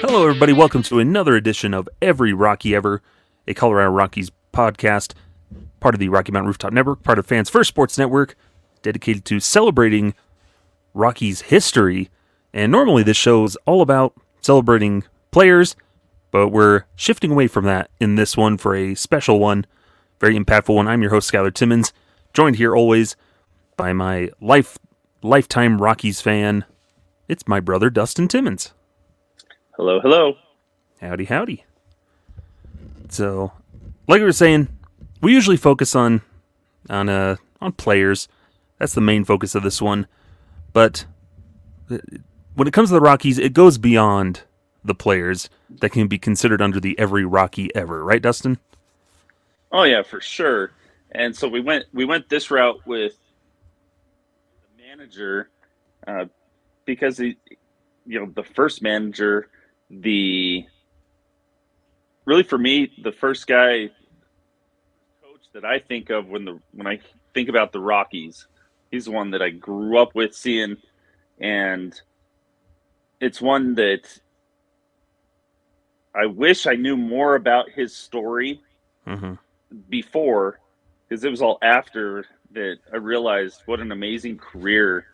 Hello, everybody. Welcome to another edition of Every Rockie Ever, a Colorado Rockies podcast, part of the Rocky Mountain Rooftop Network, part of Fans First Sports Network, dedicated to celebrating Rockies history. And normally this show is all about celebrating players, but we're shifting away from that in this one for a special one, very impactful one. I'm your host, Skyler Timmons, joined here always by my life lifetime Rockies fan. It's my brother, Dustin Timmons. Hello, hello. Howdy, howdy. So, like we were saying, we usually focus on on uh on players. That's the main focus of this one. But uh, when it comes to the Rockies, it goes beyond the players that can be considered under the every Rockie ever, right, Dustin? Oh yeah, for sure. And so we went we went this route with the manager uh, because he, you know the first manager the really for me the first guy coach that I think of when the when I think about the Rockies, he's the one that I grew up with seeing, and it's one that I wish I knew more about his story Mm-hmm. before, because it was all after that I realized what an amazing career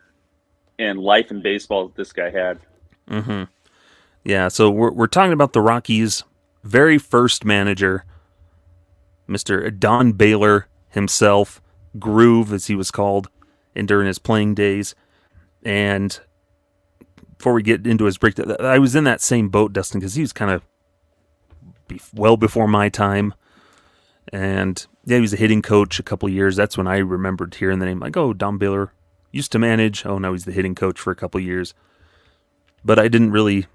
and life in baseball this guy had. Mm-hmm. Yeah, so we're we're talking about the Rockies' very first manager, Mister Don Baylor himself, Groove as he was called, and during his playing days. And before we get into his breakdown, I was in that same boat, Dustin, because he was kind of well before my time. And yeah, he was a hitting coach a couple years. That's when I remembered hearing the name. Like, oh, Don Baylor used to manage. Oh, now he's the hitting coach for a couple years. But I didn't really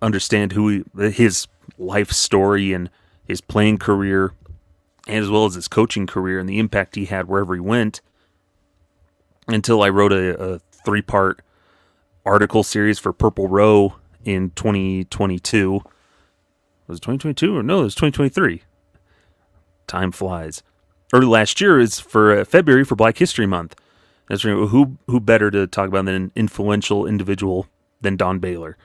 understand who he, his life story and his playing career, and as well as his coaching career and the impact he had wherever he went. Until I wrote a, a three part article series for Purple Row in 2022. Was it 2022 or no? It was 2023. Time flies. Early last year is for uh, February for Black History Month. That's. Who who better to talk about than an influential individual than Don Baylor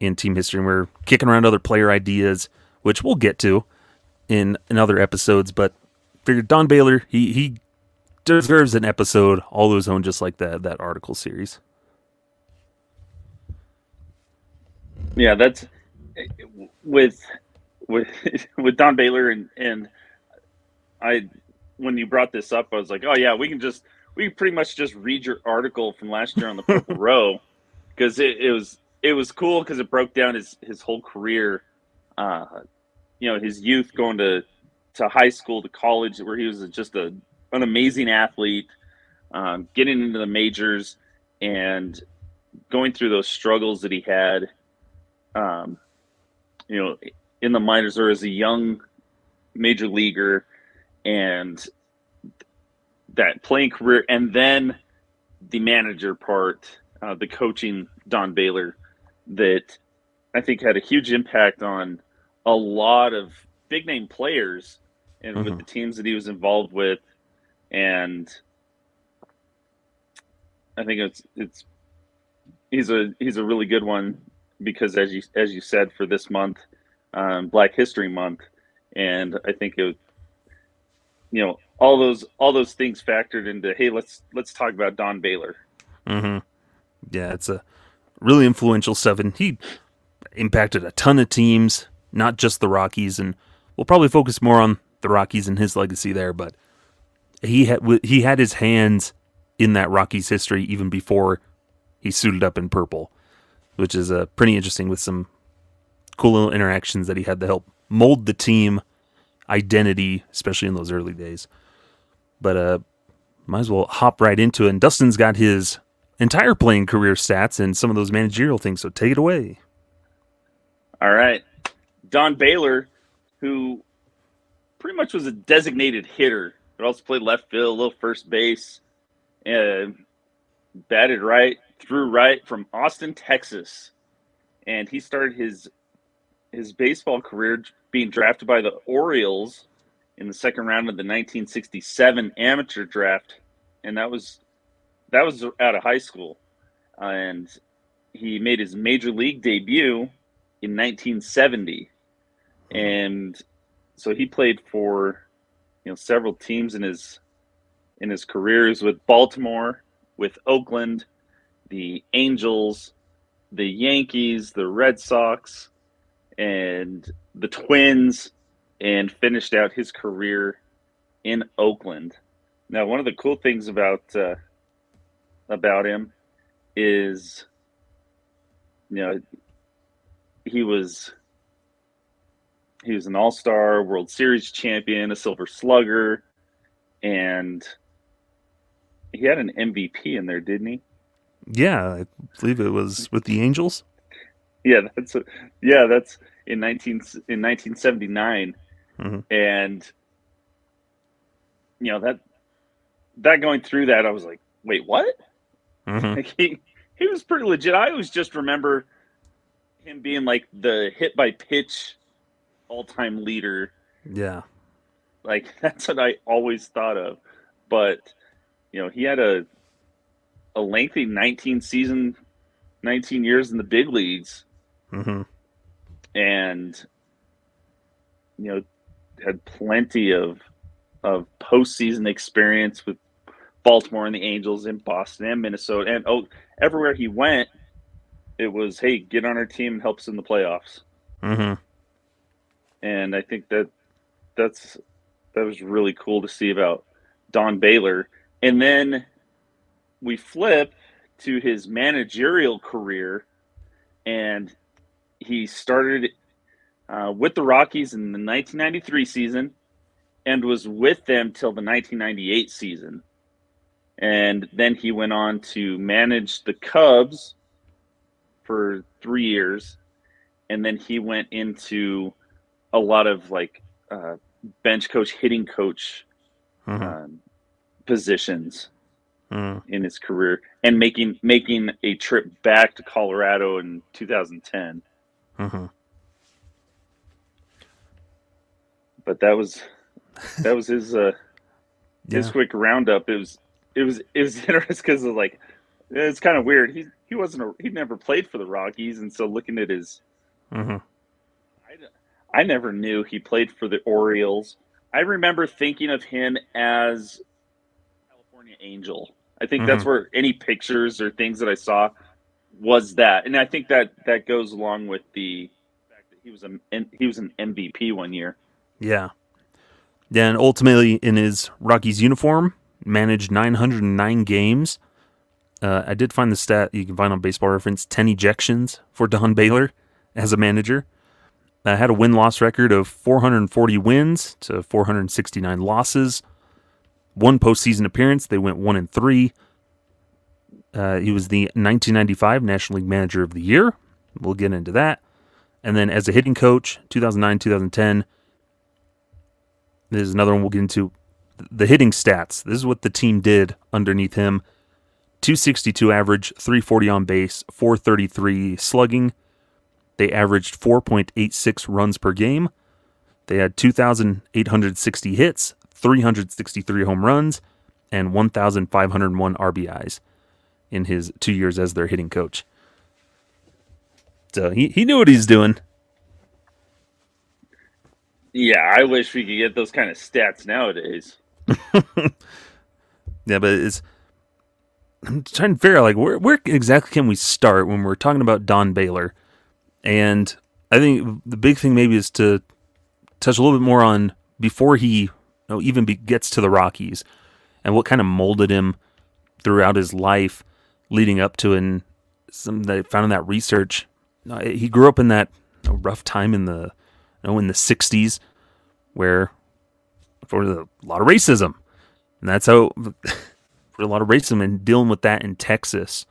in team history? And we're kicking around other player ideas, which we'll get to in in other episodes. But figured Don Baylor, he he deserves an episode all his own, just like that that article series. Yeah, that's with with with Don Baylor and and I when you brought this up, I was like, oh yeah, we can just we can pretty much just read your article from last year on the Purple Row because it, it was it was cool because it broke down his his whole career, uh, you know, his youth going to to high school to college where he was just a an amazing athlete, um, getting into the majors and going through those struggles that he had um, you know, in the minors or as a young major leaguer and that playing career and then the manager part, uh, the coaching Don Baylor that I think had a huge impact on a lot of big name players and with Mhm. the teams that he was involved with and I think it's it's he's a he's a really good one because as you as you said for this month, um, Black History Month, and I think it, you know, all those all those things factored into. Hey, let's let's talk about Don Baylor. Mm-hmm. Yeah, it's a really influential seven. he impacted a ton of teams, not just the Rockies. And we'll probably focus more on the Rockies and his legacy there. But he had he had his hands in that Rockies history even before he suited up in purple, which is uh, pretty interesting with some cool little interactions that he had to help mold the team identity, especially in those early days. But uh, might as well hop right into it. And Dustin's got his entire playing career stats and some of those managerial things. So take it away. All right, Don Baylor, who pretty much was a designated hitter, but also played left field, a little first base, and batted right, threw right from Austin, Texas, and he started his his baseball career being drafted by the Orioles in the second round of the 1967 amateur draft, and that was that was out of high school, and he made his major league debut in 1970, and so he played for you know several teams in his in his careers with Baltimore, with Oakland, the Angels, the Yankees, the Red Sox, and the Twins, and finished out his career in Oakland. Now, one of the cool things about uh, about him is, you know, he was he was an All Star, World Series champion, a Silver Slugger, and he had an MVP in there, didn't he? Yeah, I believe it was with the Angels. Yeah, that's a, yeah, that's in nineteen in nineteen seventy nine, Mhm. and you know that that going through that, I was like, wait, what? Mhm. Like he he was pretty legit. I always just remember him being like the hit by pitch all time leader. Yeah. Like that's what I always thought of. But you know, he had a a lengthy 19 season, 19 years in the big leagues, hmm and you know, had plenty of of postseason experience with Baltimore and the Angels in Boston and Minnesota and oh everywhere he went, it was hey get on our team and help us in the playoffs. hmm and I think that that's that was really cool to see about Don Baylor. And then we flip to his managerial career, and he started uh, with the Rockies in the 1993 season, and was with them till the 1998 season. And then he went on to manage the Cubs for three years, and then he went into a lot of like uh, bench coach, hitting coach hmm um, positions hmm in his career, and making making a trip back to Colorado in 2010. hmm But that was that was his uh, his quick roundup. It was it was it was interesting because of like it's kind of weird. He he wasn't a, he never played for the Rockies, and so looking at his hmm I, I never knew he played for the Orioles. I remember thinking of him as California Angel. I think that's where any pictures or things that I saw was that, and I think that that goes along with the fact that he was a he was an MVP one year. Yeah. And ultimately in his Rockies uniform, managed 909 games. Uh, I did find the stat you can find on Baseball Reference: 10 ejections for Don Baylor as a manager. Uh, had a win loss record of 440 wins to 469 losses. One postseason appearance, they went one and three. Uh, he was the 1995 National League Manager of the Year. We'll get into that. And then as a hitting coach, 2009 2010. This is another one we'll get into. The hitting stats. This is what the team did underneath him 262 average, 340 on base, 433 slugging. They averaged 4.86 runs per game. They had 2,860 hits, 363 home runs, and 1,501 RBIs in his two years as their hitting coach. So he, he knew what he's doing. Yeah, I wish we could get those kind of stats nowadays. Yeah, but it's I'm trying to figure out like where where exactly can we start when we're talking about Don Baylor, and I think the big thing maybe is to touch a little bit more on before he know, even be, gets to the Rockies, and what kind of molded him throughout his life, leading up to and some that I found in that research. He grew up in that rough time in the you know in the '60s, where for a lot of racism. And that's how for a lot of racism and dealing with that in Texas,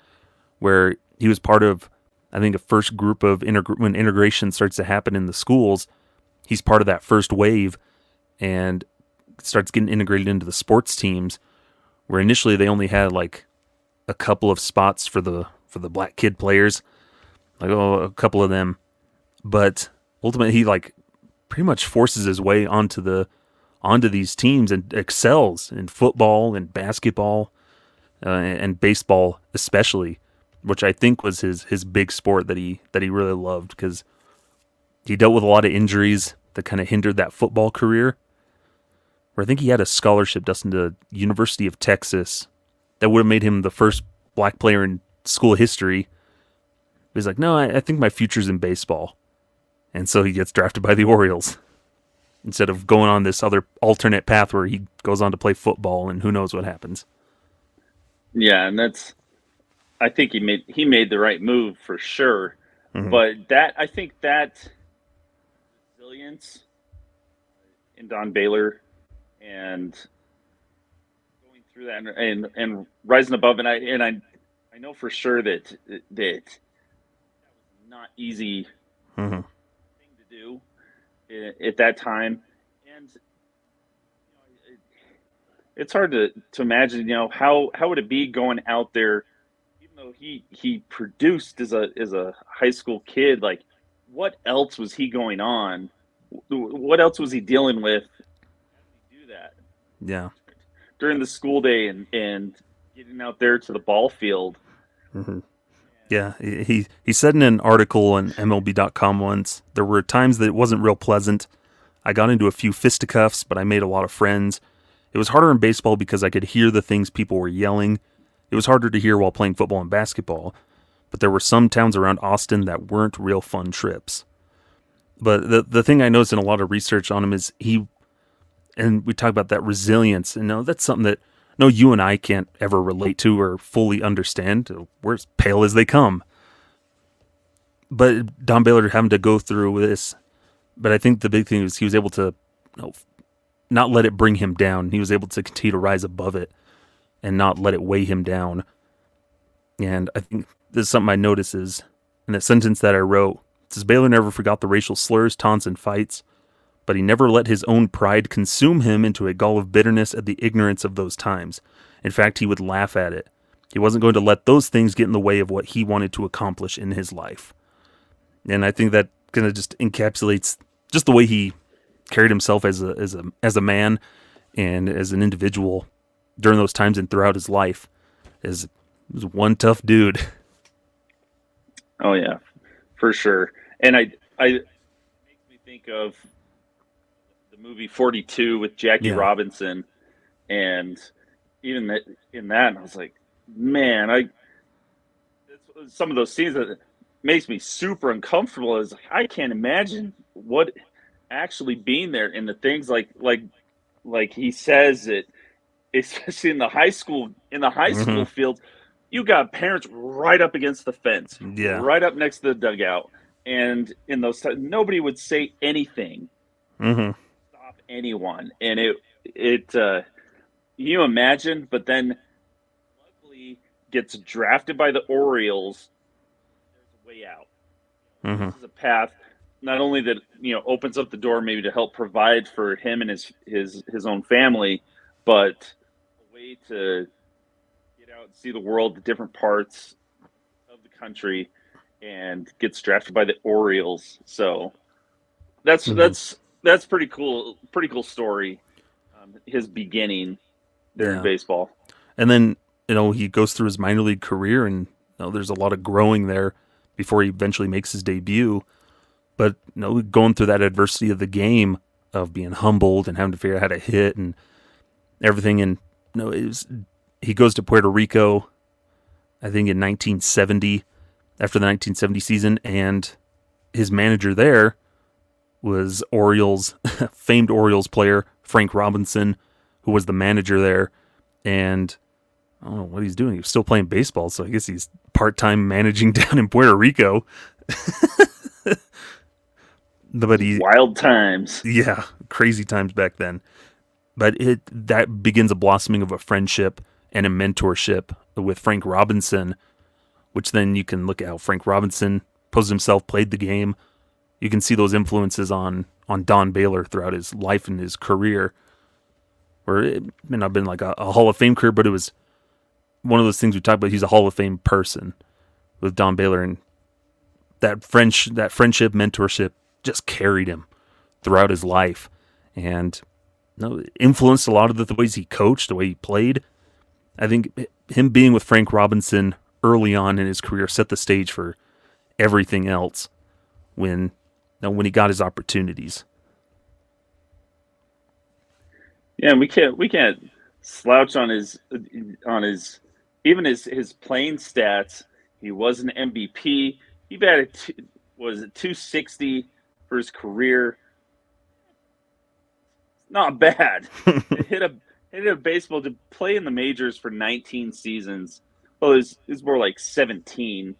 where he was part of, I think, a first group of integ- when integration starts to happen in the schools. He's part of that first wave and starts getting integrated into the sports teams, where initially they only had like a couple of spots for the for the black kid players, like oh, a couple of them, but ultimately he like pretty much forces his way onto the onto these teams and excels in football and basketball uh, and baseball especially, which I think was his his big sport that he that he really loved because he dealt with a lot of injuries that kind of hindered that football career. Where I think he had a scholarship destined to the University of Texas that would have made him the first black player in school history. He's like, no, I, I think my future's in baseball, and so he gets drafted by the Orioles instead of going on this other alternate path where he goes on to play football and who knows what happens. Yeah, and that's I think he made he made the right move for sure. Mm-hmm. But that I think that resilience in Don Baylor and going through that and, and, and rising above and I and I I know for sure that that that was not easy mm-hmm. thing to do at that time, and you know, it, it's hard to, to imagine. You know how how would it be going out there, even though he he produced as a as a high school kid, like what else was he going on? What else was he dealing with? Yeah, during the school day and and getting out there to the ball field. Mm-hmm. Yeah, he he said in an article on MLB.com once, there were times that it wasn't real pleasant. I got into a few fisticuffs, but I made a lot of friends. It was harder in baseball because I could hear the things people were yelling. It was harder to hear while playing football and basketball. But there were some towns around Austin that weren't real fun trips. But the the thing I noticed in a lot of research on him is he, and we talk about that resilience. And you know, that's something that no you and I can't ever relate to or fully understand. We're as pale as they come. But Don Baylor having to go through this, but I think the big thing is he was able to you know, not let it bring him down. He was able to continue to rise above it and not let it weigh him down. And I think this is something I notice is in the sentence that I wrote. Says Baylor never forgot the racial slurs, taunts, and fights but he never let his own pride consume him into a gall of bitterness at the ignorance of those times. In fact, he would laugh at it. He wasn't going to let those things get in the way of what he wanted to accomplish in his life. And I think that kind of just encapsulates just the way he carried himself as a as a as a man and as an individual during those times and throughout his life. As one tough dude. Oh yeah, for sure. And I I makes me think of movie 42 with Jackie yeah. Robinson. And even that, in that, I was like, man, I some of those scenes that makes me super uncomfortable is I can't imagine what actually being there and the things like like like he says it especially in the high school in the high mm-hmm. school field you got parents right up against the fence yeah right up next to the dugout and in those times nobody would say anything mm-hmm anyone, and it it uh, you imagine, but then luckily gets drafted by the Orioles. There's a way out. Mm-hmm. This is a path not only that you know opens up the door maybe to help provide for him and his his his own family, but a way to get out and see the world, the different parts of the country, and gets drafted by the Orioles. So that's mm-hmm. that's that's pretty cool. Pretty cool story. Um, his beginning there yeah. in baseball, and then you know he goes through his minor league career, and you know, there's a lot of growing there before he eventually makes his debut. But you know, going through that adversity of the game of being humbled and having to figure out how to hit and everything, and you know, it was, he goes to Puerto Rico, I think in 1970, after the 1970 season, and his manager there was Orioles, famed Orioles player Frank Robinson, who was the manager there. And I don't know what he's doing. He's still playing baseball, so I guess he's part time managing down in Puerto Rico. but he, wild times. Yeah, crazy times back then. But it that begins a blossoming of a friendship and a mentorship with Frank Robinson, which then you can look at how Frank Robinson posed himself, played the game, you can see those influences on on Don Baylor throughout his life and his career. Where it may not have been like a, a Hall of Fame career, but it was one of those things we talked about. He's a Hall of Fame person with Don Baylor, and that French that friendship mentorship just carried him throughout his life. And no, influenced a lot of the, the ways he coached, the way he played. I think him being with Frank Robinson early on in his career set the stage for everything else when know, when he got his opportunities. Yeah, we can't we can't slouch on his on his even his his playing stats. He was an MVP. He batted two, was it 260 for his career. Not bad. hit a hit a baseball to play in the majors for 19 seasons. Well, it was, more like 17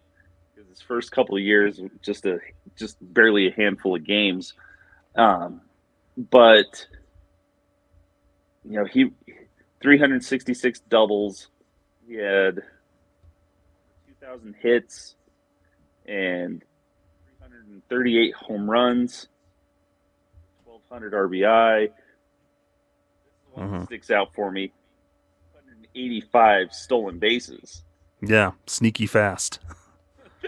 because his first couple of years just a just barely a handful of games. Um, but you know he 366 doubles. He had 2,000 hits and 338 home runs, 1,200 RBI. This one mm-hmm. sticks out for me. 185 stolen bases. Yeah, sneaky fast.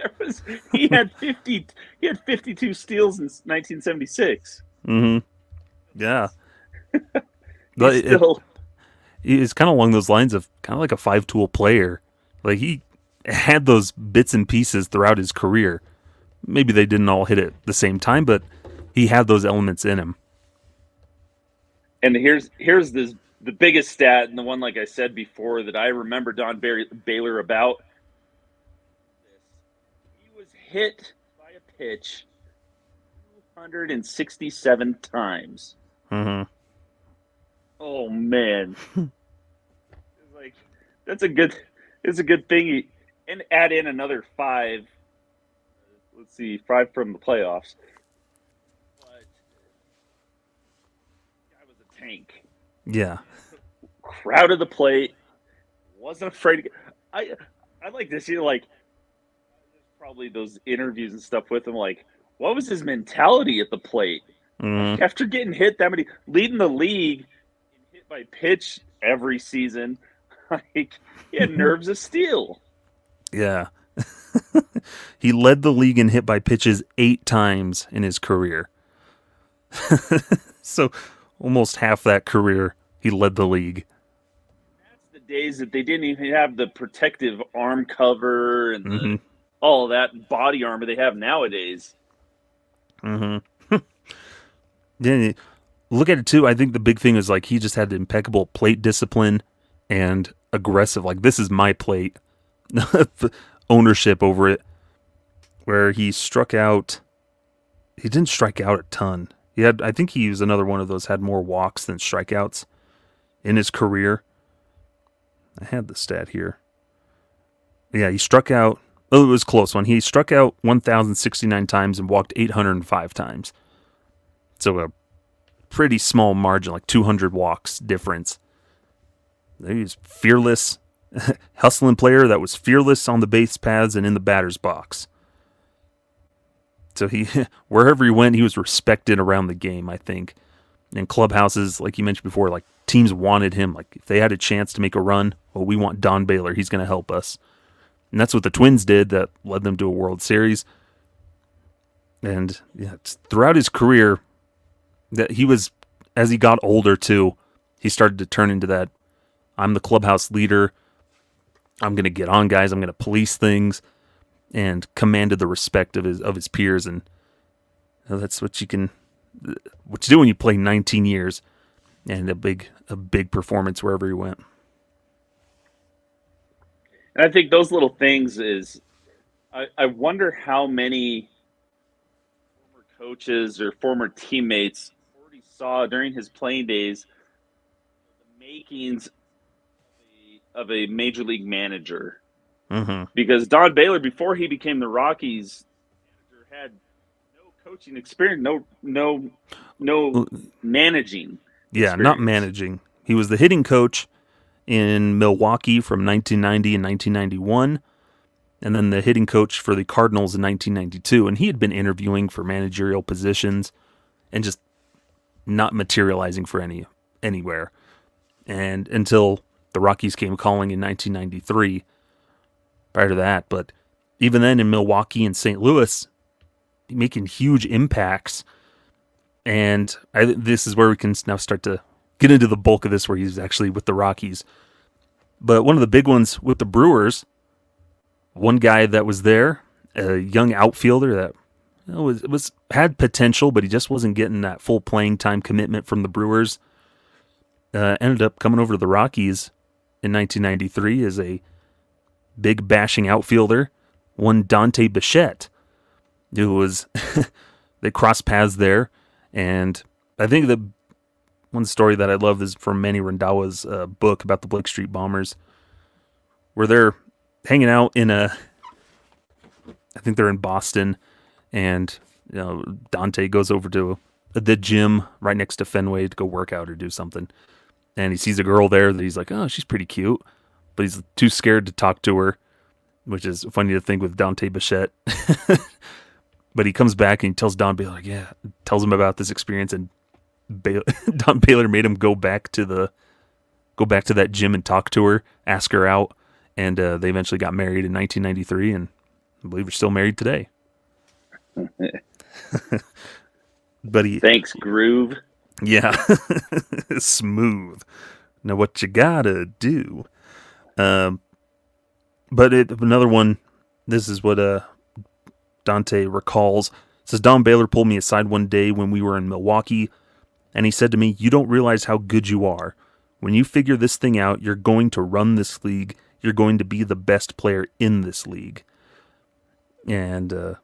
there was he had 50 he had 52 steals in 1976. Mm-hmm. Yeah. but still, it, it's kind of along those lines of kind of like a five tool player. Like he had those bits and pieces throughout his career. Maybe they didn't all hit at the same time, but he had those elements in him. And here's here's this the biggest stat and the one like I said before that I remember Don Baylor about. Hit by a pitch 267 times. Mm-hmm. Oh man, like that's a good. It's a good thing. and add in another five. Let's see, five from the playoffs. But guy was a tank. Yeah. Crowded the plate. Wasn't afraid to get. I I like to see like probably those interviews and stuff with him. Like, what was his mentality at the plate? Mm-hmm. After getting hit that many, leading the league hit by pitch every season. Like he had nerves of steel. Yeah. he led the league in hit by pitches eight times in his career. so almost half that career he led the league. That's the days that they didn't even have the protective arm cover and mm-hmm. All that body armor they have nowadays. Mm-hmm. yeah, look at it too. I think the big thing is like he just had impeccable plate discipline and aggressive. Like this is my plate, ownership over it. Where he struck out, he didn't strike out a ton. He had, I think he was another one of those had more walks than strikeouts in his career. I had the stat here. Yeah, he struck out. It was close one. He struck out 1,069 times and walked 805 times. So a pretty small margin, like 200 walks difference. He's fearless, hustling player that was fearless on the base paths and in the batter's box. So he, wherever he went, he was respected around the game. I think, in clubhouses, like you mentioned before, like teams wanted him. Like if they had a chance to make a run, well, we want Don Baylor. He's going to help us, and that's what the Twins did. That led them to a World Series. And yeah, throughout his career, that he was as he got older too, he started to turn into that I'm the clubhouse leader. I'm going to get on guys, I'm going to police things and commanded the respect of his of his peers and know, that's what you can what you do when you play 19 years and a big a big performance wherever you went. And I think those little things is I, I wonder how many former coaches or former teammates already saw during his playing days the makings of a, of a major league manager. Mm-hmm. Because Don Baylor, before he became the Rockies manager, had no coaching experience, no no no managing. Yeah, experience. not managing. He was the hitting coach in Milwaukee from 1990 and 1991, and then the hitting coach for the Cardinals in 1992. And he had been interviewing for managerial positions and just not materializing for any anywhere. And until the Rockies came calling in 1993, prior to that, but even then in Milwaukee and St. Louis, making huge impacts. And I, this is where we can now start to get into the bulk of this where he's actually with the Rockies. But one of the big ones with the Brewers, one guy that was there, a young outfielder that you know, was was had potential, but he just wasn't getting that full playing time commitment from the Brewers. Uh, ended up coming over to the Rockies in 1993 as a big bashing outfielder. One Dante Bichette, who was they crossed paths there, and I think the one story that I love is from Manny Randhawa's uh, book about the Blake Street Bombers, where they're hanging out in a, I think they're in Boston, and you know Dante goes over to the gym right next to Fenway to go work out or do something, and he sees a girl there that he's like, oh, she's pretty cute, but he's too scared to talk to her, which is funny to think with Dante Bichette. but he comes back and he tells Don Baylor, like, yeah, tells him about this experience, and Don Baylor made him go back to the go back to that gym and talk to her, ask her out, and uh, they eventually got married in 1993, and I believe they're still married today. but he thanks Groove. Yeah, smooth. Now what you gotta do? Um, but it, another one. This is what uh Dante recalls. It says Don Baylor pulled me aside one day when we were in Milwaukee and he said to me, You don't realize how good you are. When you figure this thing out, you're going to run this league. You're going to be the best player in this league. And uh,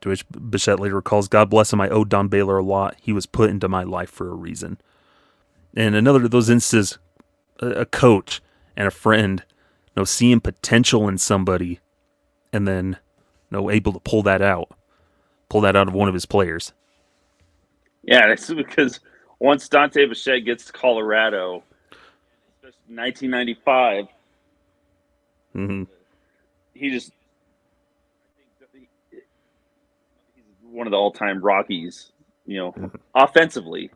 to which Bichette later recalls, God bless him, I owe Don Baylor a lot. He was put into my life for a reason. And another of those instances, a coach and a friend, you know, seeing potential in somebody and then you know, able to pull that out, pull that out of one of his players. Yeah, that's because once Dante Bichette gets to Colorado, 1995, mm-hmm. he just he's one of the all-time Rockies. You know, mm-hmm. offensively.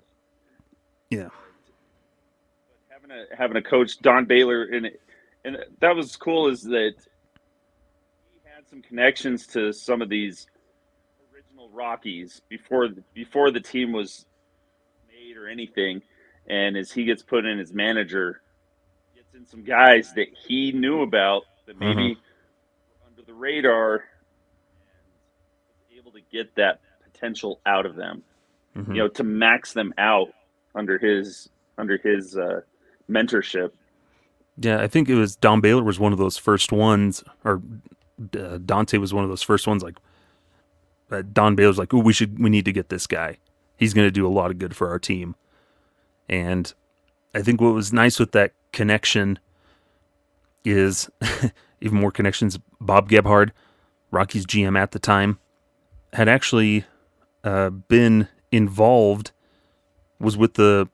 Yeah. Having a having a coach Don Baylor and and that was cool is that he had some connections to some of these Rockies before before the team was made or anything, and as he gets put in as manager, gets in some guys that he knew about that maybe mm-hmm. under the radar, and was able to get that potential out of them. Mm-hmm. You know, to max them out under his under his uh, mentorship. Yeah, I think it was Don Baylor was one of those first ones, or uh, Dante was one of those first ones. Like uh, Don Baylor's like, "Oh, we should, we need to get this guy. He's going to do a lot of good for our team." And I think what was nice with that connection is even more connections. Bob Gebhard, Rockies' GM at the time, had actually uh, been involved, was with the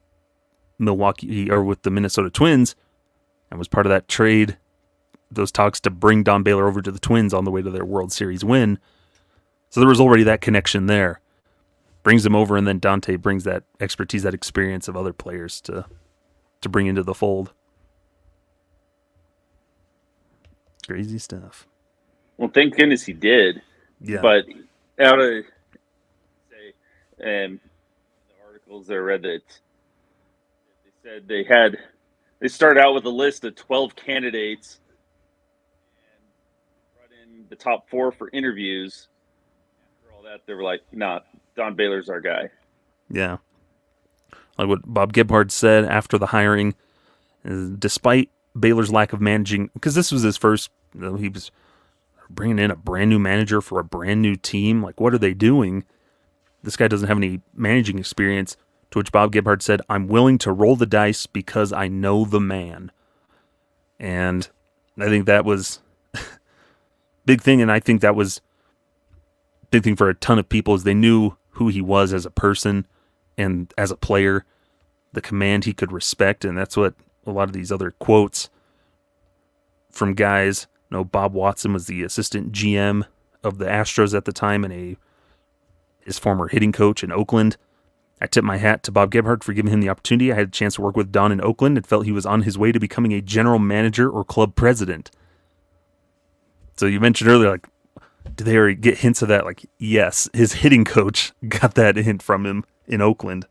Milwaukee or with the Minnesota Twins, and was part of that trade, those talks to bring Don Baylor over to the Twins on the way to their World Series win. So there was already that connection there. Brings him over, and then Dante brings that expertise, that experience of other players to to bring into the fold. Crazy stuff. Well, thank goodness he did. Yeah. But out of say, um, the articles I read that they said they had they started out with a list of twelve candidates and brought in the top four for interviews that, they were like, "Nah, Don Baylor's our guy." Yeah, like what Bob Gebhard said after the hiring, uh, despite Baylor's lack of managing, because this was his first, you know, he was bringing in a brand new manager for a brand new team. Like, what are they doing? This guy doesn't have any managing experience. To which Bob Gebhard said, I'm willing to roll the dice because I know the man. And I think that was big thing. And I think that was big thing for a ton of people is they knew who he was as a person and as a player, the command he could respect, and that's what a lot of these other quotes from guys. You know, Bob Watson was the assistant GM of the Astros at the time and a his former hitting coach in Oakland. I tip my hat to Bob Gebhard for giving him the opportunity. I had a chance to work with Don in Oakland and felt he was on his way to becoming a general manager or club president. So you mentioned earlier, like do they already get hints of that? Like, yes, his hitting coach got that hint from him in Oakland.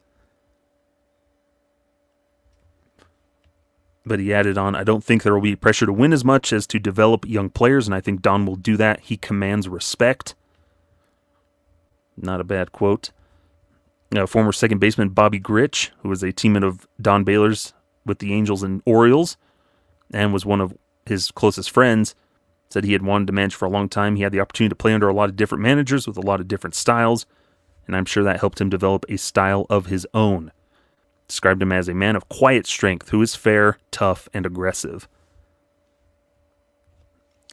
But he added on, I don't think there will be pressure to win as much as to develop young players, and I think Don will do that. He commands respect. Not a bad quote. Uh, former second baseman Bobby Grich, who was a teammate of Don Baylor's with the Angels and Orioles, and was one of his closest friends, said he had wanted to manage for a long time. He had the opportunity to play under a lot of different managers with a lot of different styles, and I'm sure that helped him develop a style of his own. Described him as a man of quiet strength who is fair, tough, and aggressive.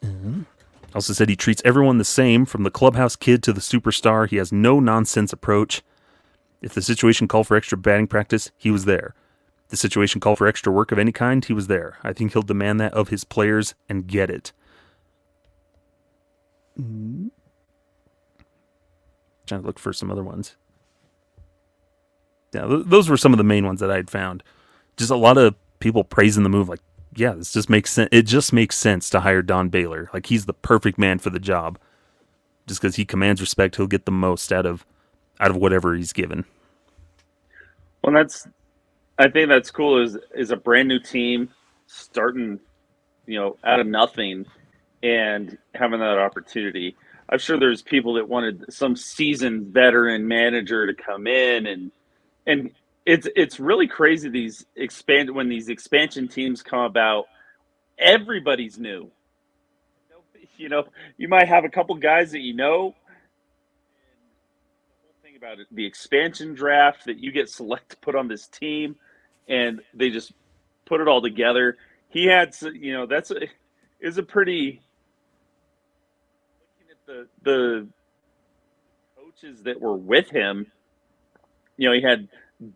Mm-hmm. Also said he treats everyone the same, from the clubhouse kid to the superstar. He has no nonsense approach. If the situation called for extra batting practice, he was there. If the situation called for extra work of any kind, he was there. I think he'll demand that of his players and get it. Mm-hmm. Trying to look for some other ones. Yeah, th- those were some of the main ones that I had found. Just a lot of people praising the move, like, yeah, this just makes sense. It just makes sense to hire Don Baylor. Like he's the perfect man for the job. Just because he commands respect, he'll get the most out of out of whatever he's given. Well, that's I think that's cool. Is is a brand new team starting, you know, out of nothing, and having that opportunity. I'm sure there's people that wanted some seasoned veteran manager to come in and and it's it's really crazy these expand when these expansion teams come about everybody's new you know you might have a couple guys that you know the whole thing about it the expansion draft that you get select to put on this team and they just put it all together he had you know that's a is a pretty the the coaches that were with him you know he had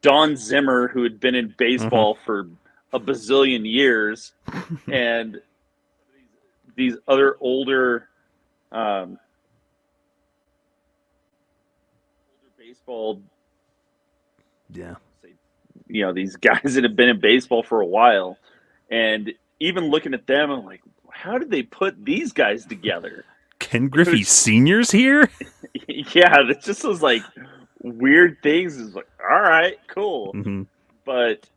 Don Zimmer, who had been in baseball mm-hmm. for a bazillion years, and these, other older, um, older baseball. Yeah. You know, these guys that have been in baseball for a while. And even looking at them, I'm like, how did they put these guys together? Ken Griffey Senior's here? yeah, it just was like, weird things is like, all right, cool. Mm-hmm. But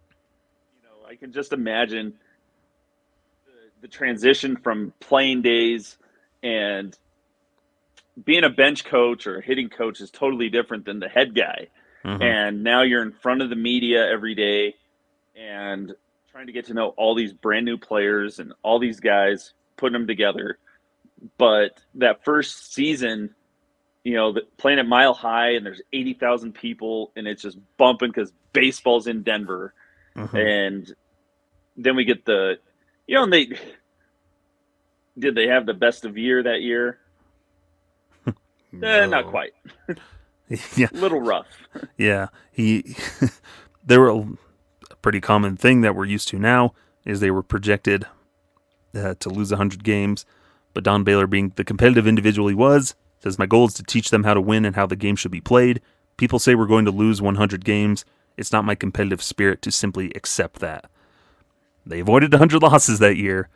you know, I can just imagine the, the transition from playing days and being a bench coach or a hitting coach is totally different than the head guy. Mm-hmm. And now you're in front of the media every day and trying to get to know all these brand new players and all these guys, putting them together. But that first season, you know, playing at Mile High and there's 80,000 people and it's just bumping because baseball's in Denver. Mm-hmm. And then we get the, you know, and they, did they have the best of year that year? no. eh, not quite. yeah. A little rough. yeah. He, they were a pretty common thing that we're used to now is they were projected uh, to lose 100 games. But Don Baylor, being the competitive individual he was, says my goal is to teach them how to win and how the game should be played. People say we're going to lose 100 games. It's not my competitive spirit to simply accept that. They avoided 100 losses that year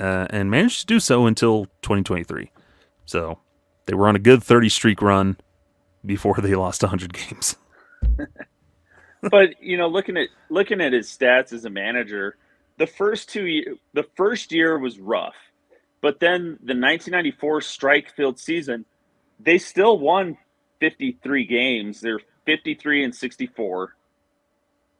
uh, and managed to do so until 2023. So they were on a good 30 streak run before they lost 100 games. but you know, looking at looking at his stats as a manager, the first two year, the first year was rough, but then the 1994 strike filled season they still won 53 games. They're 53 and 64.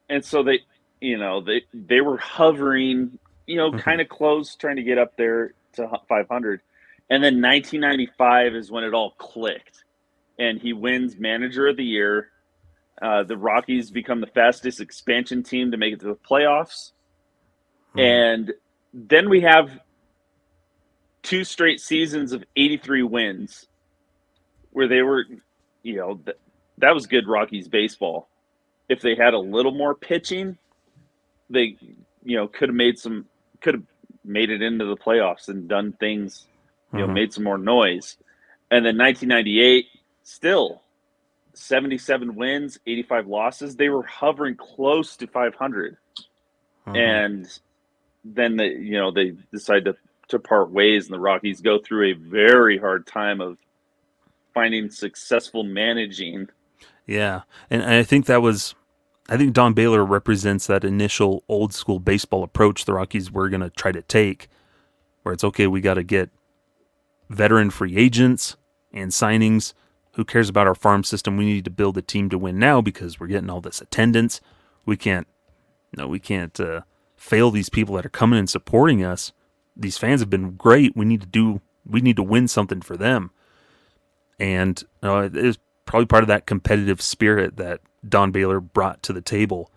And so they, you know, they they were hovering, you know, mm-hmm. kind of close trying to get up there to 500. And then 1995 is when it all clicked. And he wins manager of the year. Uh, the Rockies become the fastest expansion team to make it to the playoffs. Mm-hmm. And then we have two straight seasons of 83 wins where they were, you know, th- that was good Rockies baseball. If they had a little more pitching, they, you know, could have made some, could have made it into the playoffs and done things, you know, mm-hmm. made some more noise. And then 1998, still 77 wins, 85 losses. They were hovering close to 500. Mm-hmm. And then they, you know, they decided to, to part ways and the Rockies go through a very hard time of finding successful managing. Yeah, and I think that was I think Don Baylor represents that initial old school baseball approach the Rockies were going to try to take, where it's okay, we got to get veteran free agents and signings. Who cares about our farm system? We need to build a team to win now because we're getting all this attendance. We can't, no, we can't uh, fail these people that are coming and supporting us. These fans have been great. We need to do, we need to win something for them. And uh, it is probably part of that competitive spirit that Don Baylor brought to the table.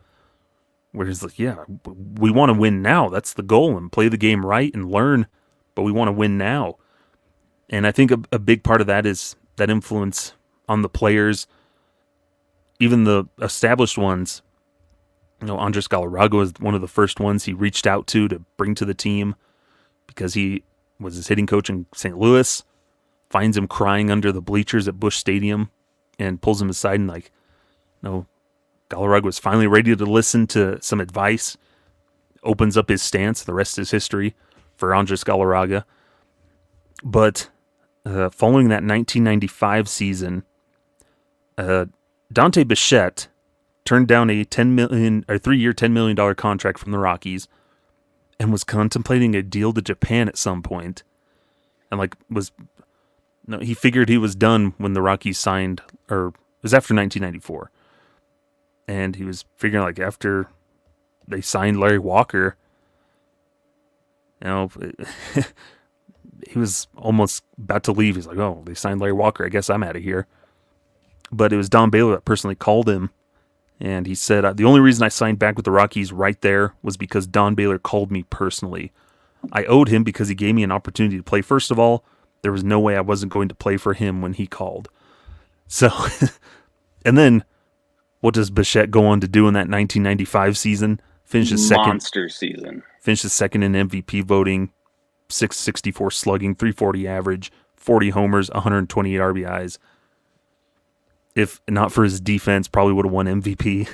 Where he's like, yeah, we want to win now. That's the goal, and play the game right and learn, but we want to win now. And I think a, a big part of that is that influence on the players, even the established ones. You know, Andres Galarraga was one of the first ones he reached out to to bring to the team because he was his hitting coach in St. Louis. Finds him crying under the bleachers at Busch Stadium and pulls him aside and like, no, Galarraga was finally ready to listen to some advice. Opens up his stance. The rest is history for Andres Galarraga. But uh, following that 1995 season, uh, Dante Bichette turned down a 10 million or three year, 10 million dollar contract from the Rockies, and was contemplating a deal to Japan at some point, and like was no, he figured he was done when the Rockies signed, or it was after 1994, and he was figuring like after they signed Larry Walker, you know. he was almost about to leave. He's like, "Oh, they signed Larry Walker. I guess I'm out of here." But it was Don Baylor that personally called him, and he said, uh, "The only reason I signed back with the Rockies right there was because Don Baylor called me personally. I owed him because he gave me an opportunity to play. First of all, there was no way I wasn't going to play for him when he called. So, and then what does Bichette go on to do in that 1995 season? Finish his second monster season. Finish his second in MVP voting 664 slugging, 340 average, 40 homers, 128 RBIs. If not for his defense, probably would have won MVP.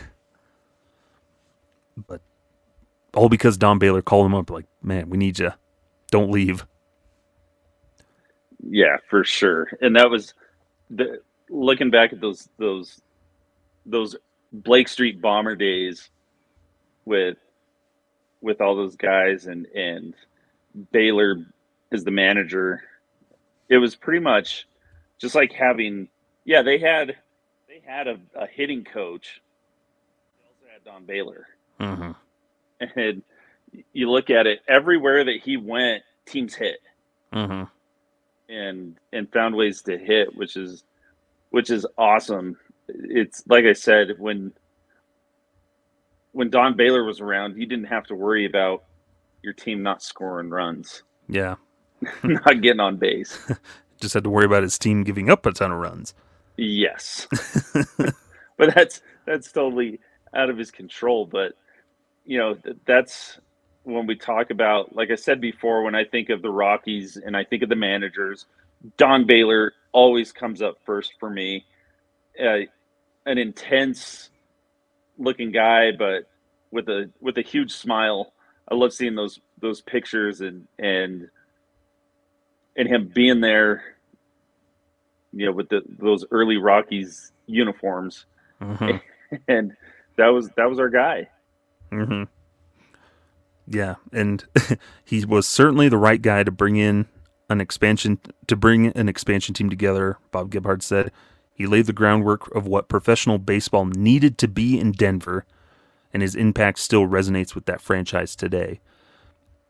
But all because Don Baylor called him up like, man, we need you. Don't leave. Yeah, for sure. And that was the looking back at those those those Blake Street bomber days with with all those guys and and Baylor as the manager, it was pretty much just like having yeah, they had had a, a hitting coach. They also had Don Baylor. Mm-hmm. And you look at it everywhere that he went, teams hit. Mm-hmm. And and found ways to hit, which is which is awesome. It's like I said, when when Don Baylor was around, you didn't have to worry about your team not scoring runs, Yeah. not getting on base. Just had to worry about his team giving up a ton of runs. Yes, but that's that's totally out of his control. But you know, that's when we talk about, like I said before, when I think of the Rockies and I think of the managers, Don Baylor always comes up first for me. Uh, an intense looking guy, but with a with a huge smile. I love seeing those those pictures and and and him being there, you know, with the those early Rockies uniforms, Mm-hmm. and that was that was our guy. Mm-hmm. Yeah, and he was certainly the right guy to bring in an expansion to bring an expansion team together. Bob Gebhard said he laid the groundwork of what professional baseball needed to be in Denver, and his impact still resonates with that franchise today.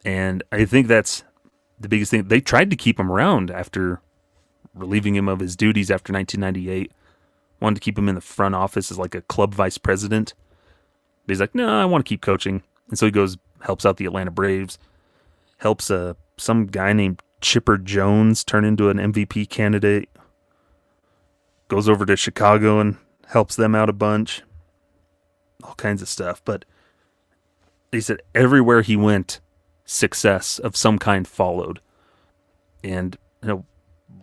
And I think that's the biggest thing. They tried to keep him around after relieving him of his duties after 1998. Wanted to keep him in the front office as like a club vice president. But he's like, no, I want to keep coaching. And so he goes, helps out the Atlanta Braves, helps uh, some guy named Chipper Jones turn into an MVP candidate, goes over to Chicago and helps them out a bunch, all kinds of stuff. But he said everywhere he went, success of some kind followed. And, you know,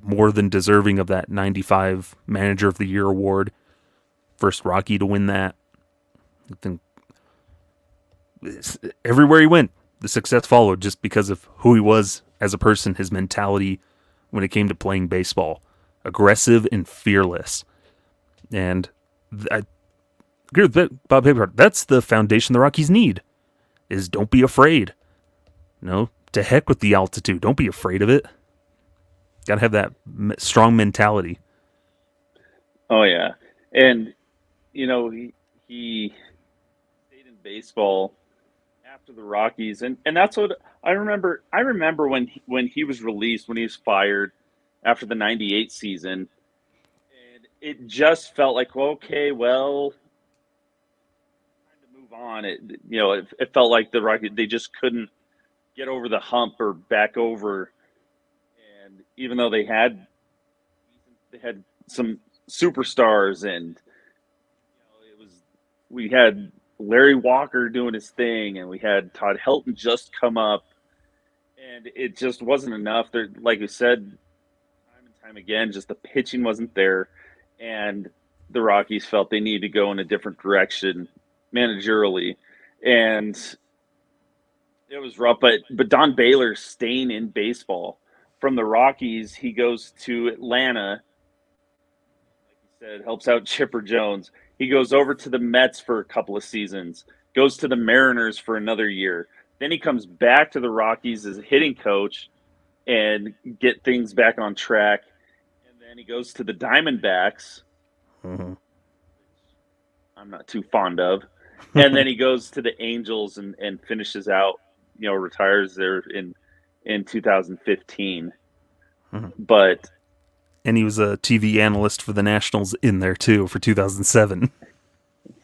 more than deserving of that 95 Manager of the Year award. First Rockie to win that. I think everywhere he went, the success followed just because of who he was as a person, his mentality when it came to playing baseball, aggressive and fearless. And I, agree with Bob Babcock. That's the foundation the Rockies need. Is don't be afraid. No, to heck with the altitude. Don't be afraid of it. Got to have that strong mentality. Oh yeah, and you know he he stayed in baseball after the Rockies, and and that's what I remember. I remember when he, when he was released, when he was fired after the '98 season, and it just felt like okay, well, to move on. It you know it, it felt like the Rockies they just couldn't get over the hump or back over, even though they had they had some superstars and you know, it was we had Larry Walker doing his thing and we had Todd Helton just come up and it just wasn't enough. There like you said time and time again just the pitching wasn't there and the Rockies felt they needed to go in a different direction managerially and it was rough but but Don Baylor staying in baseball from the Rockies he goes to Atlanta Like you said, helps out Chipper Jones. He goes over to the Mets for a couple of seasons, goes to the Mariners for another year. Then he comes back to the Rockies as a hitting coach and get things back on track. And then he goes to the Diamondbacks. Mm-hmm. I'm not too fond of. and then he goes to the Angels and, and finishes out, you know, retires there in in 2015. Mm-hmm. But and he was a TV analyst for the Nationals in there too for 2007.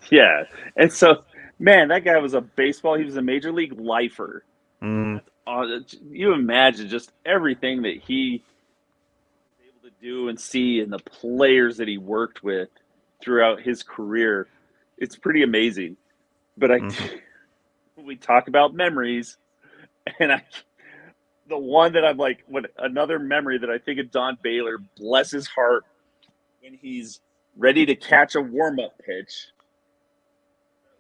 Yeah, and so man, that guy was a baseball. He was a major league lifer. Mm. Uh, you imagine just everything that he was able to do and see, and the players that he worked with throughout his career. It's pretty amazing. But I, mm. we talk about memories, and I the one that I'm like, when another memory that I think of Don Baylor, bless his heart, when he's ready to catch a warm up pitch.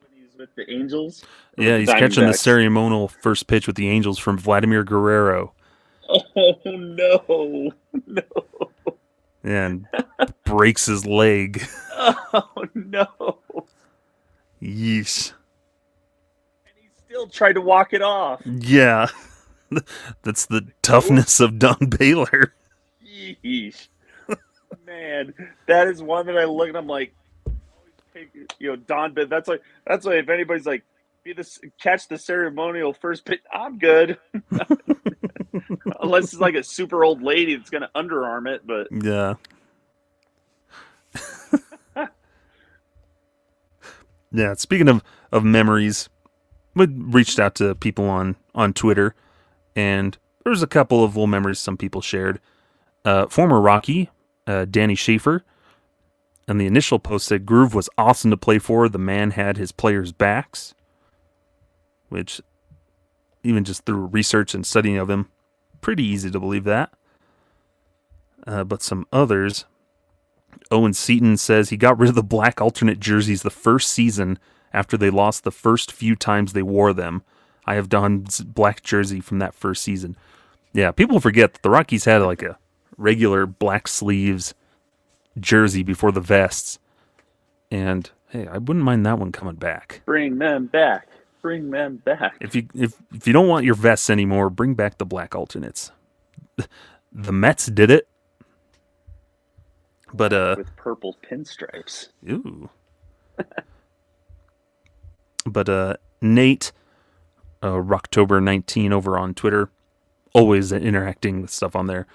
When he's with the Angels. Yeah, he's catching the ceremonial first pitch with the Angels from Vladimir Guerrero. Oh no, no. And breaks his leg. Oh no. Yeesh. And he still tried to walk it off. Yeah. That's the toughness of Don Baylor. Yeesh. Man, that is one that I look and I'm like, you know, Don. But that's like that's why if anybody's like, be this catch the ceremonial first pitch, I'm good. Unless it's like a super old lady that's gonna underarm it, but yeah. yeah. Speaking of of memories, we reached out to people on on Twitter and there was a couple of little memories some people shared. Uh, former Rockie, uh, Danny Sheaffer, and the initial post said Groove was awesome to play for. The man had his players' backs, which, even just through research and studying of him, pretty easy to believe that. Uh, but some others, Owen Seaton says he got rid of the black alternate jerseys the first season after they lost the first few times they wore them. I have Don's black jersey from that first season. Yeah, people forget that the Rockies had like a regular black sleeves jersey before the vests. And hey, I wouldn't mind that one coming back. Bring them back. Bring them back. If you if if you don't want your vests anymore, bring back the black alternates. The Mets did it. But uh with purple pinstripes. Ooh. but uh Nate uh, Rocktober 19 over on Twitter. Always interacting with stuff on there.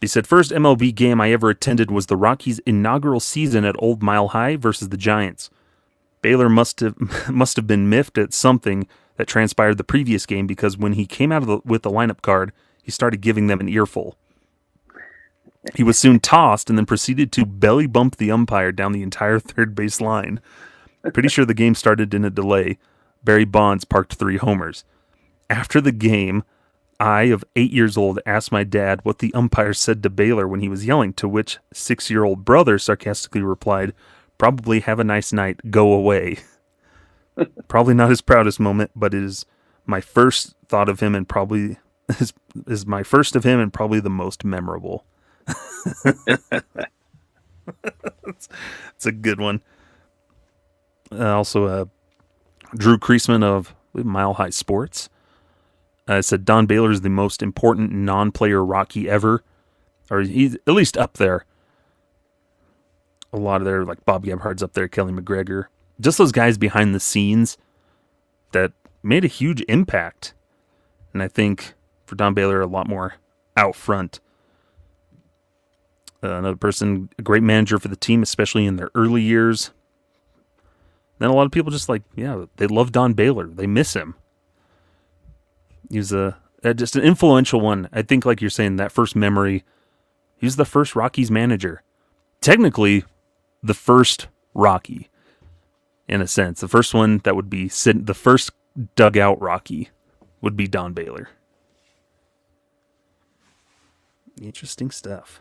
He said, First MLB game I ever attended was the Rockies' inaugural season at Old Mile High versus the Giants. Baylor must have must have been miffed at something that transpired the previous game because when he came out the, with the lineup card, he started giving them an earful. He was soon tossed and then proceeded to belly bump the umpire down the entire third base line. Pretty sure the game started in a delay. Barry Bonds parked three homers. After the game, I, of eight years old, asked my dad what the umpire said to Baylor when he was yelling, to which six year old brother sarcastically replied, Probably have a nice night, go away. probably not his proudest moment, but it is my first thought of him and probably is, is my first of him and probably the most memorable. it's, a good one. Uh, also, uh, Drew Creasman of Mile High Sports uh, said Don Baylor is the most important non-player Rockie ever, or he's at least up there. A lot of their like Bob Gebhard's up there, Keli McGregor, just those guys behind the scenes that made a huge impact. And I think for Don Baylor, a lot more out front. Uh, another person, a great manager for the team, especially in their early years. Then a lot of people just like, yeah, they love Don Baylor. They miss him. He's a, a just an influential one. I think, like you're saying, that first memory. He's the first Rockies manager. Technically, the first Rockie, in a sense. The first one that would be sit, the first dugout Rockie would be Don Baylor. Interesting stuff.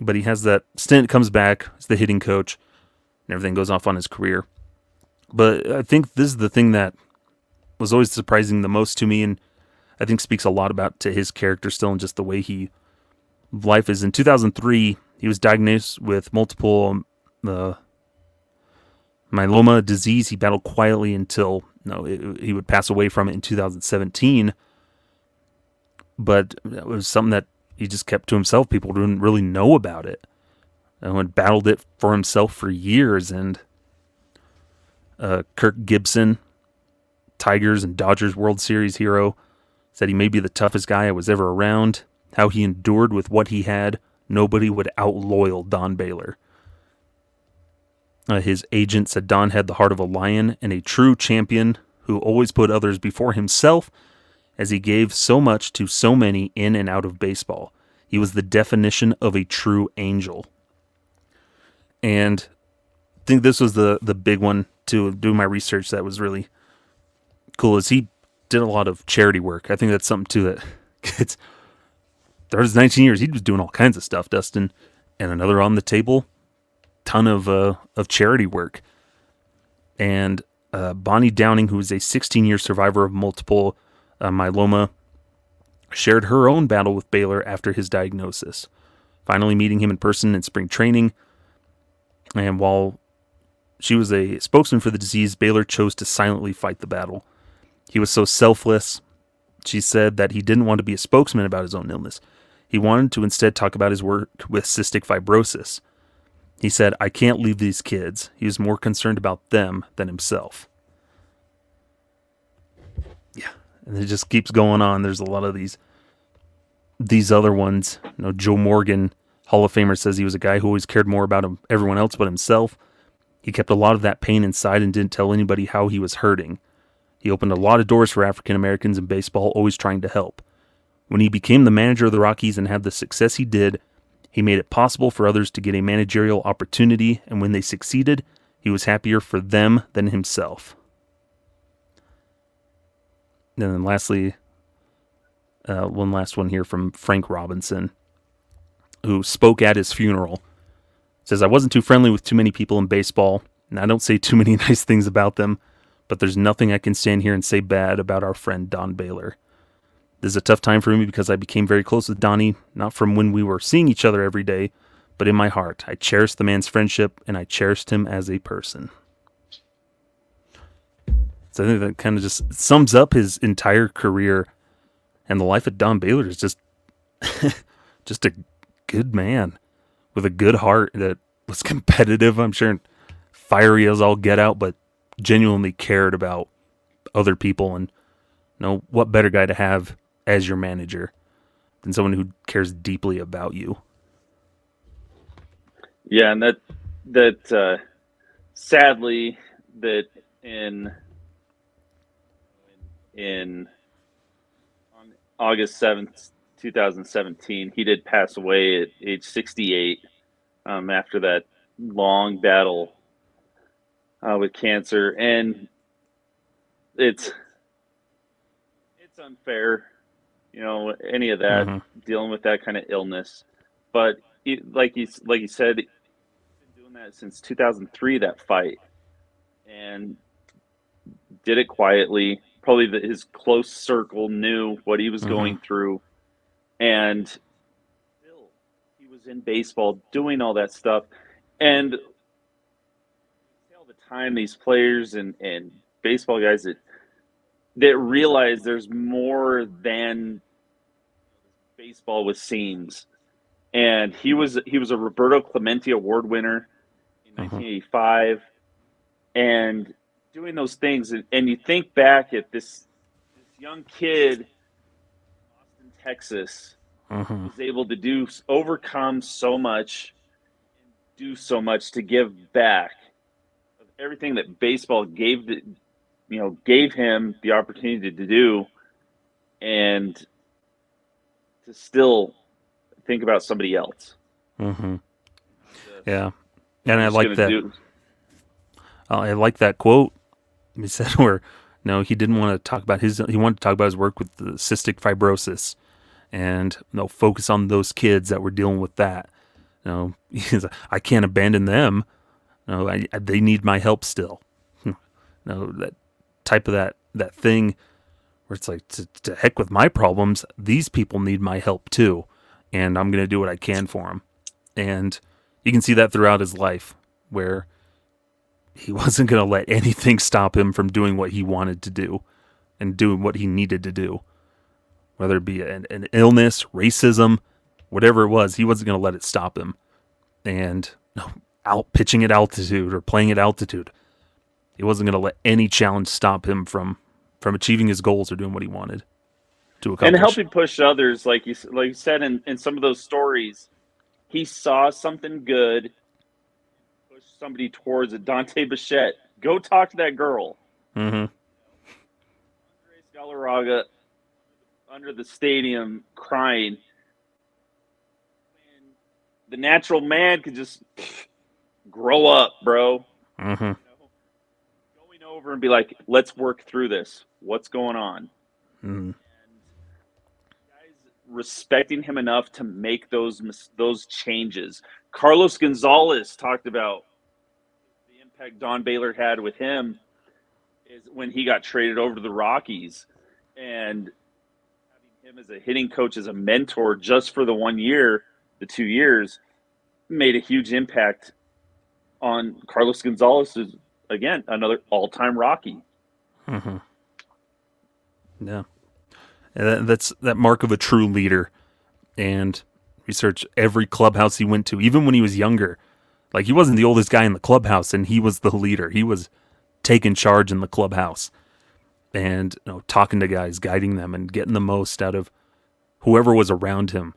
But he has that stint, comes back as the hitting coach, and everything goes off on his career. But I think this is the thing that was always surprising the most to me, and I think speaks a lot about to his character still, and just the way he life is. In 2003, he was diagnosed with multiple uh, myeloma disease. He battled quietly until no, it, he would pass away from it in 2017 but it was something that he just kept to himself. People didn't really know about it. And had battled it for himself for years. And uh, Kirk Gibson, Tigers and Dodgers World Series hero, said he may be the toughest guy I was ever around. How he endured with what he had. Nobody would outloyal Don Baylor. Uh, his agent said Don had the heart of a lion and a true champion who always put others before himself as he gave so much to so many in and out of baseball. He was the definition of a true angel. And I think this was the the big one to do my research that was really cool is he did a lot of charity work. I think that's something too that it's there's 19 years he was doing all kinds of stuff, Dustin. And another on the table, ton of uh, of charity work. And uh, Bonnie Downing, who is a 16 year survivor of multiple uh, myeloma, shared her own battle with Baylor after his diagnosis, finally meeting him in person in spring training. And while she was a spokesman for the disease, Baylor chose to silently fight the battle. He was so selfless, she said, that he didn't want to be a spokesman about his own illness. He wanted to instead talk about his work with cystic fibrosis. He said, I can't leave these kids. He was more concerned about them than himself. Yeah, and it just keeps going on. There's a lot of these these other ones. You know, Joe Morgan, Hall of Famer, says he was a guy who always cared more about him, everyone else but himself. He kept a lot of that pain inside and didn't tell anybody how he was hurting. He opened a lot of doors for African Americans in baseball, always trying to help. When he became the manager of the Rockies and had the success he did, he made it possible for others to get a managerial opportunity, and when they succeeded, he was happier for them than himself. And then lastly, uh, one last one here from Frank Robinson, who spoke at his funeral. Says, I wasn't too friendly with too many people in baseball, and I don't say too many nice things about them, but there's nothing I can stand here and say bad about our friend Don Baylor. This is a tough time for me because I became very close with Donnie, not from when we were seeing each other every day, but in my heart. I cherished the man's friendship and I cherished him as a person. So I think that kind of just sums up his entire career, and the life of Don Baylor is just just a good man with a good heart that was competitive. I'm sure fiery as all get out, but genuinely cared about other people and you know what better guy to have as your manager than someone who cares deeply about you. Yeah, and that that uh, sadly that in in on August 7th, 2017. He did pass away at age 68 um, after that long battle uh, with cancer. And it's it's unfair, you know, any of that mm-hmm. dealing with that kind of illness. But he, like you like you said, he's been doing that since 2003. That fight, and did it quietly probably the, his close circle knew what he was mm-hmm. going through, and still he was in baseball doing all that stuff. And all the time these players and, and baseball guys that that realize there's more than baseball with seams. And he was he was a Roberto Clemente Award winner in uh-huh. 1985, and doing those things. And, and you think back at this this young kid, Texas, Mhm. was able to do overcome so much, and do so much to give back of everything that baseball gave the, you know gave him the opportunity to do, and to still think about somebody else. Mhm. Yeah. And I like that. do- Uh, I like that quote. He said where no, he didn't want to talk about his. He wanted to talk about his work with the cystic fibrosis, and no focus on those kids that were dealing with that. He's like, I can't abandon them. No, I, I- they need my help still. no, that type of that that thing where it's like to, to heck with my problems. These people need my help too, and I'm gonna do what I can for them. And you can see that throughout his life, where he wasn't to let anything stop him from doing what he wanted to do and doing what he needed to do. Whether it be an, an illness, racism, whatever it was, he wasn't going to let it stop him. And no, out pitching at altitude or playing at altitude, he wasn't going to let any challenge stop him from from achieving his goals or doing what he wanted to accomplish. and helping push others, like you like you said in, in some of those stories, he saw something good, push somebody towards it. Dante Bichette, go talk to that girl. Mm-hmm. Andres Galarraga under the stadium crying. And the natural man could just grow up, bro. hmm You know, going over and be like, let's work through this. What's going on? hmm guys respecting him enough to make those those changes. Carlos Gonzalez talked about the impact Don Baylor had with him is when he got traded over to the Rockies and him as a hitting coach as a mentor just for the one year, the two years made a huge impact on Carlos Gonzalez is again another all-time Rockie. Mm-hmm. Yeah. And that, that's that mark of a true leader. And research every clubhouse he went to, even when he was younger. Like he wasn't the oldest guy in the clubhouse, and he was the leader. He was taking charge in the clubhouse, and you know, talking to guys, guiding them, and getting the most out of whoever was around him.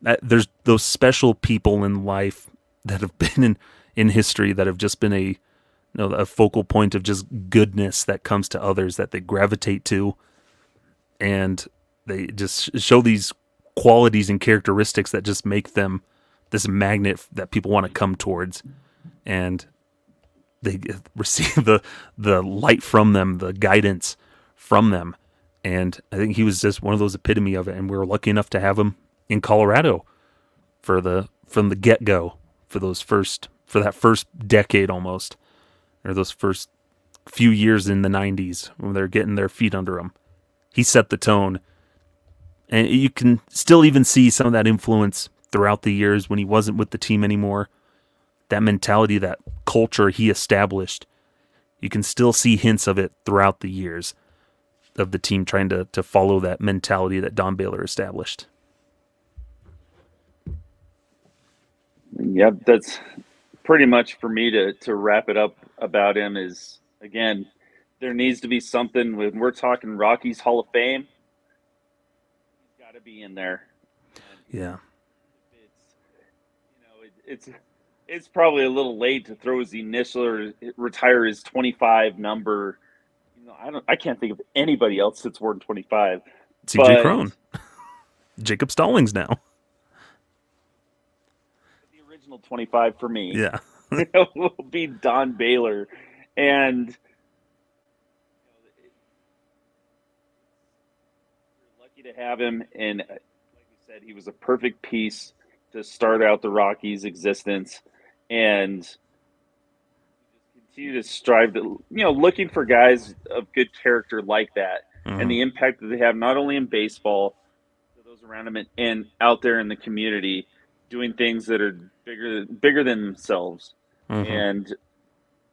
That, there's those special people in life that have been in in history that have just been a you know, a focal point of just goodness that comes to others that they gravitate to. And they just show these qualities and characteristics that just make them this magnet that people want to come towards. And they receive the the light from them the guidance from them. And i think he was just one of those epitome of it. And we were lucky enough to have him in colorado for the from the get-go for those first for that first decade almost or those first few years in the 90s when they're getting their feet under them he set the tone. And you can still even see some of that influence throughout the years when he wasn't with the team anymore. That mentality that culture he established you can still see hints of it throughout the years of the team trying to, to follow that mentality that don baylor established Yep, that's pretty much for me to to wrap it up about him is again, there needs to be something when we're talking Rockies Hall of Fame. He's got to be in there. yeah It's you know it, it's it's probably a little late to throw his initial or retire his twenty five number. You know, I don't I can't think of anybody else that's worn twenty five. cj But- Cron jacob stallings now The original twenty five for me. yeah will be Don Baylor, and you know, it- we're lucky to have him. And like we said, he was a perfect piece to start out the Rockies' existence, and continue to strive to you know looking for guys of good character like that Mhm. and the impact that they have not only in baseball, to those around them, and, and out there in the community, doing things that are bigger bigger than themselves. Mhm. And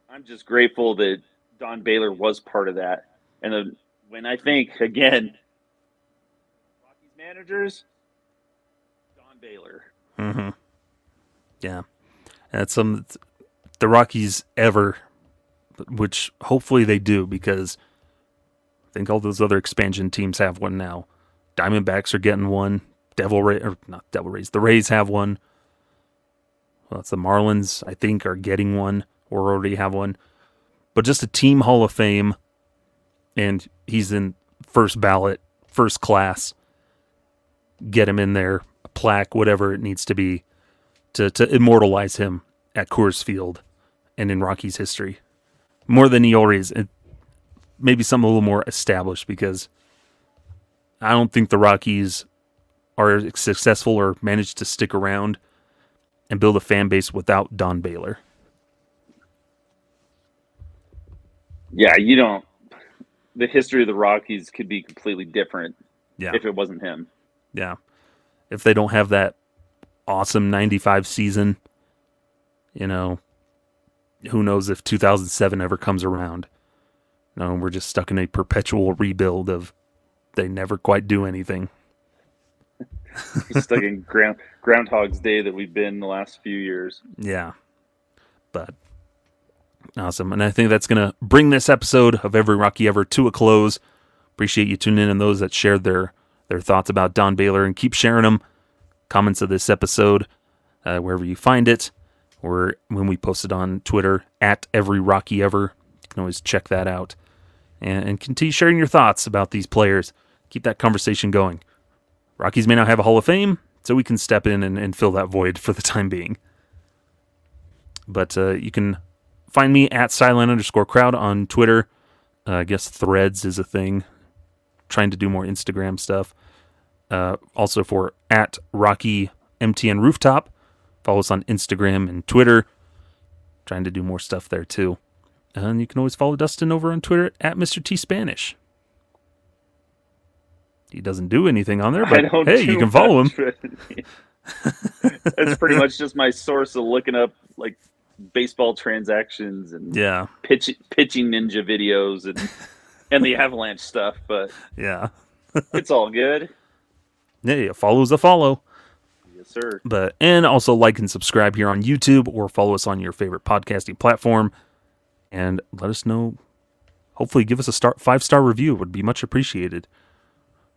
I'm just grateful that Don Baylor was part of that. And then when I think again, Rockies managers, Don Baylor. Mm-hmm. Yeah, that's some the Rockies ever, which hopefully they do because I think all those other expansion teams have one now. Diamondbacks are getting one. Devil Ray or not Devil Rays. The Rays have one. Well, it's the Marlins. I think are getting one or already have one. But just a team Hall of Fame, and he's in first ballot, first class. Get him in there, a plaque, whatever it needs to be, to to immortalize him at Coors Field and in Rockies history, more than he already is. Maybe something a little more established because I don't think the Rockies are successful or managed to stick around and build a fan base without Don Baylor. Yeah, you don't. The history of the Rockies could be completely different Yeah. if it wasn't him. Yeah. If they don't have that awesome 95 season, you know, who knows if 2007 ever comes around. No, we're just stuck in a perpetual rebuild of they never quite do anything. Stuck in ground Groundhog's Day that we've been the last few years. Yeah. But awesome. And I think that's going to bring this episode of Every Rockie Ever to a close. Appreciate you tuning in and those that shared their their thoughts about Don Baylor and keep sharing them. Comments of this episode, uh, wherever you find it, or when we post it on Twitter at Every Rockie Ever. You can always check that out and, and continue sharing your thoughts about these players. Keep that conversation going. Rockies may not have a Hall of Fame, so we can step in and, and fill that void for the time being. But uh, you can find me at silent underscore crowd on Twitter. Uh, I guess threads is a thing. Trying to do more Instagram stuff. Uh, also for at Rocky MTN Rooftop. Follow us on Instagram and Twitter. Trying to do more stuff there too. And you can always follow Dustin over on Twitter at Mr. T Spanish. He doesn't do anything on there, but hey, you can follow him. That's pretty much just my source of looking up like baseball transactions and Yeah, pitch, pitching ninja videos and and the avalanche stuff. But yeah. it's all good. Yeah, yeah, follows a follow. Yes, sir. But and also like and subscribe here on YouTube or follow us on your favorite podcasting platform and let us know. Hopefully, give us a star five star review It would be much appreciated.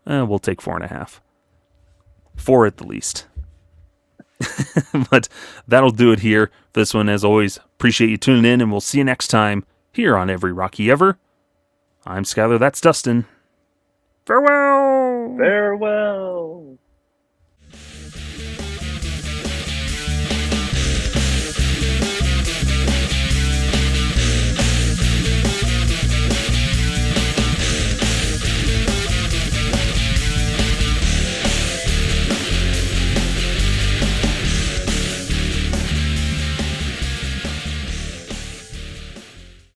Eh, we'll take four and a half, four at the least. but that'll do it here for this one. As always, appreciate you tuning in, and we'll see you next time here on Every Rockie Ever. I'm Skyler. That's Dustin. Farewell. Farewell.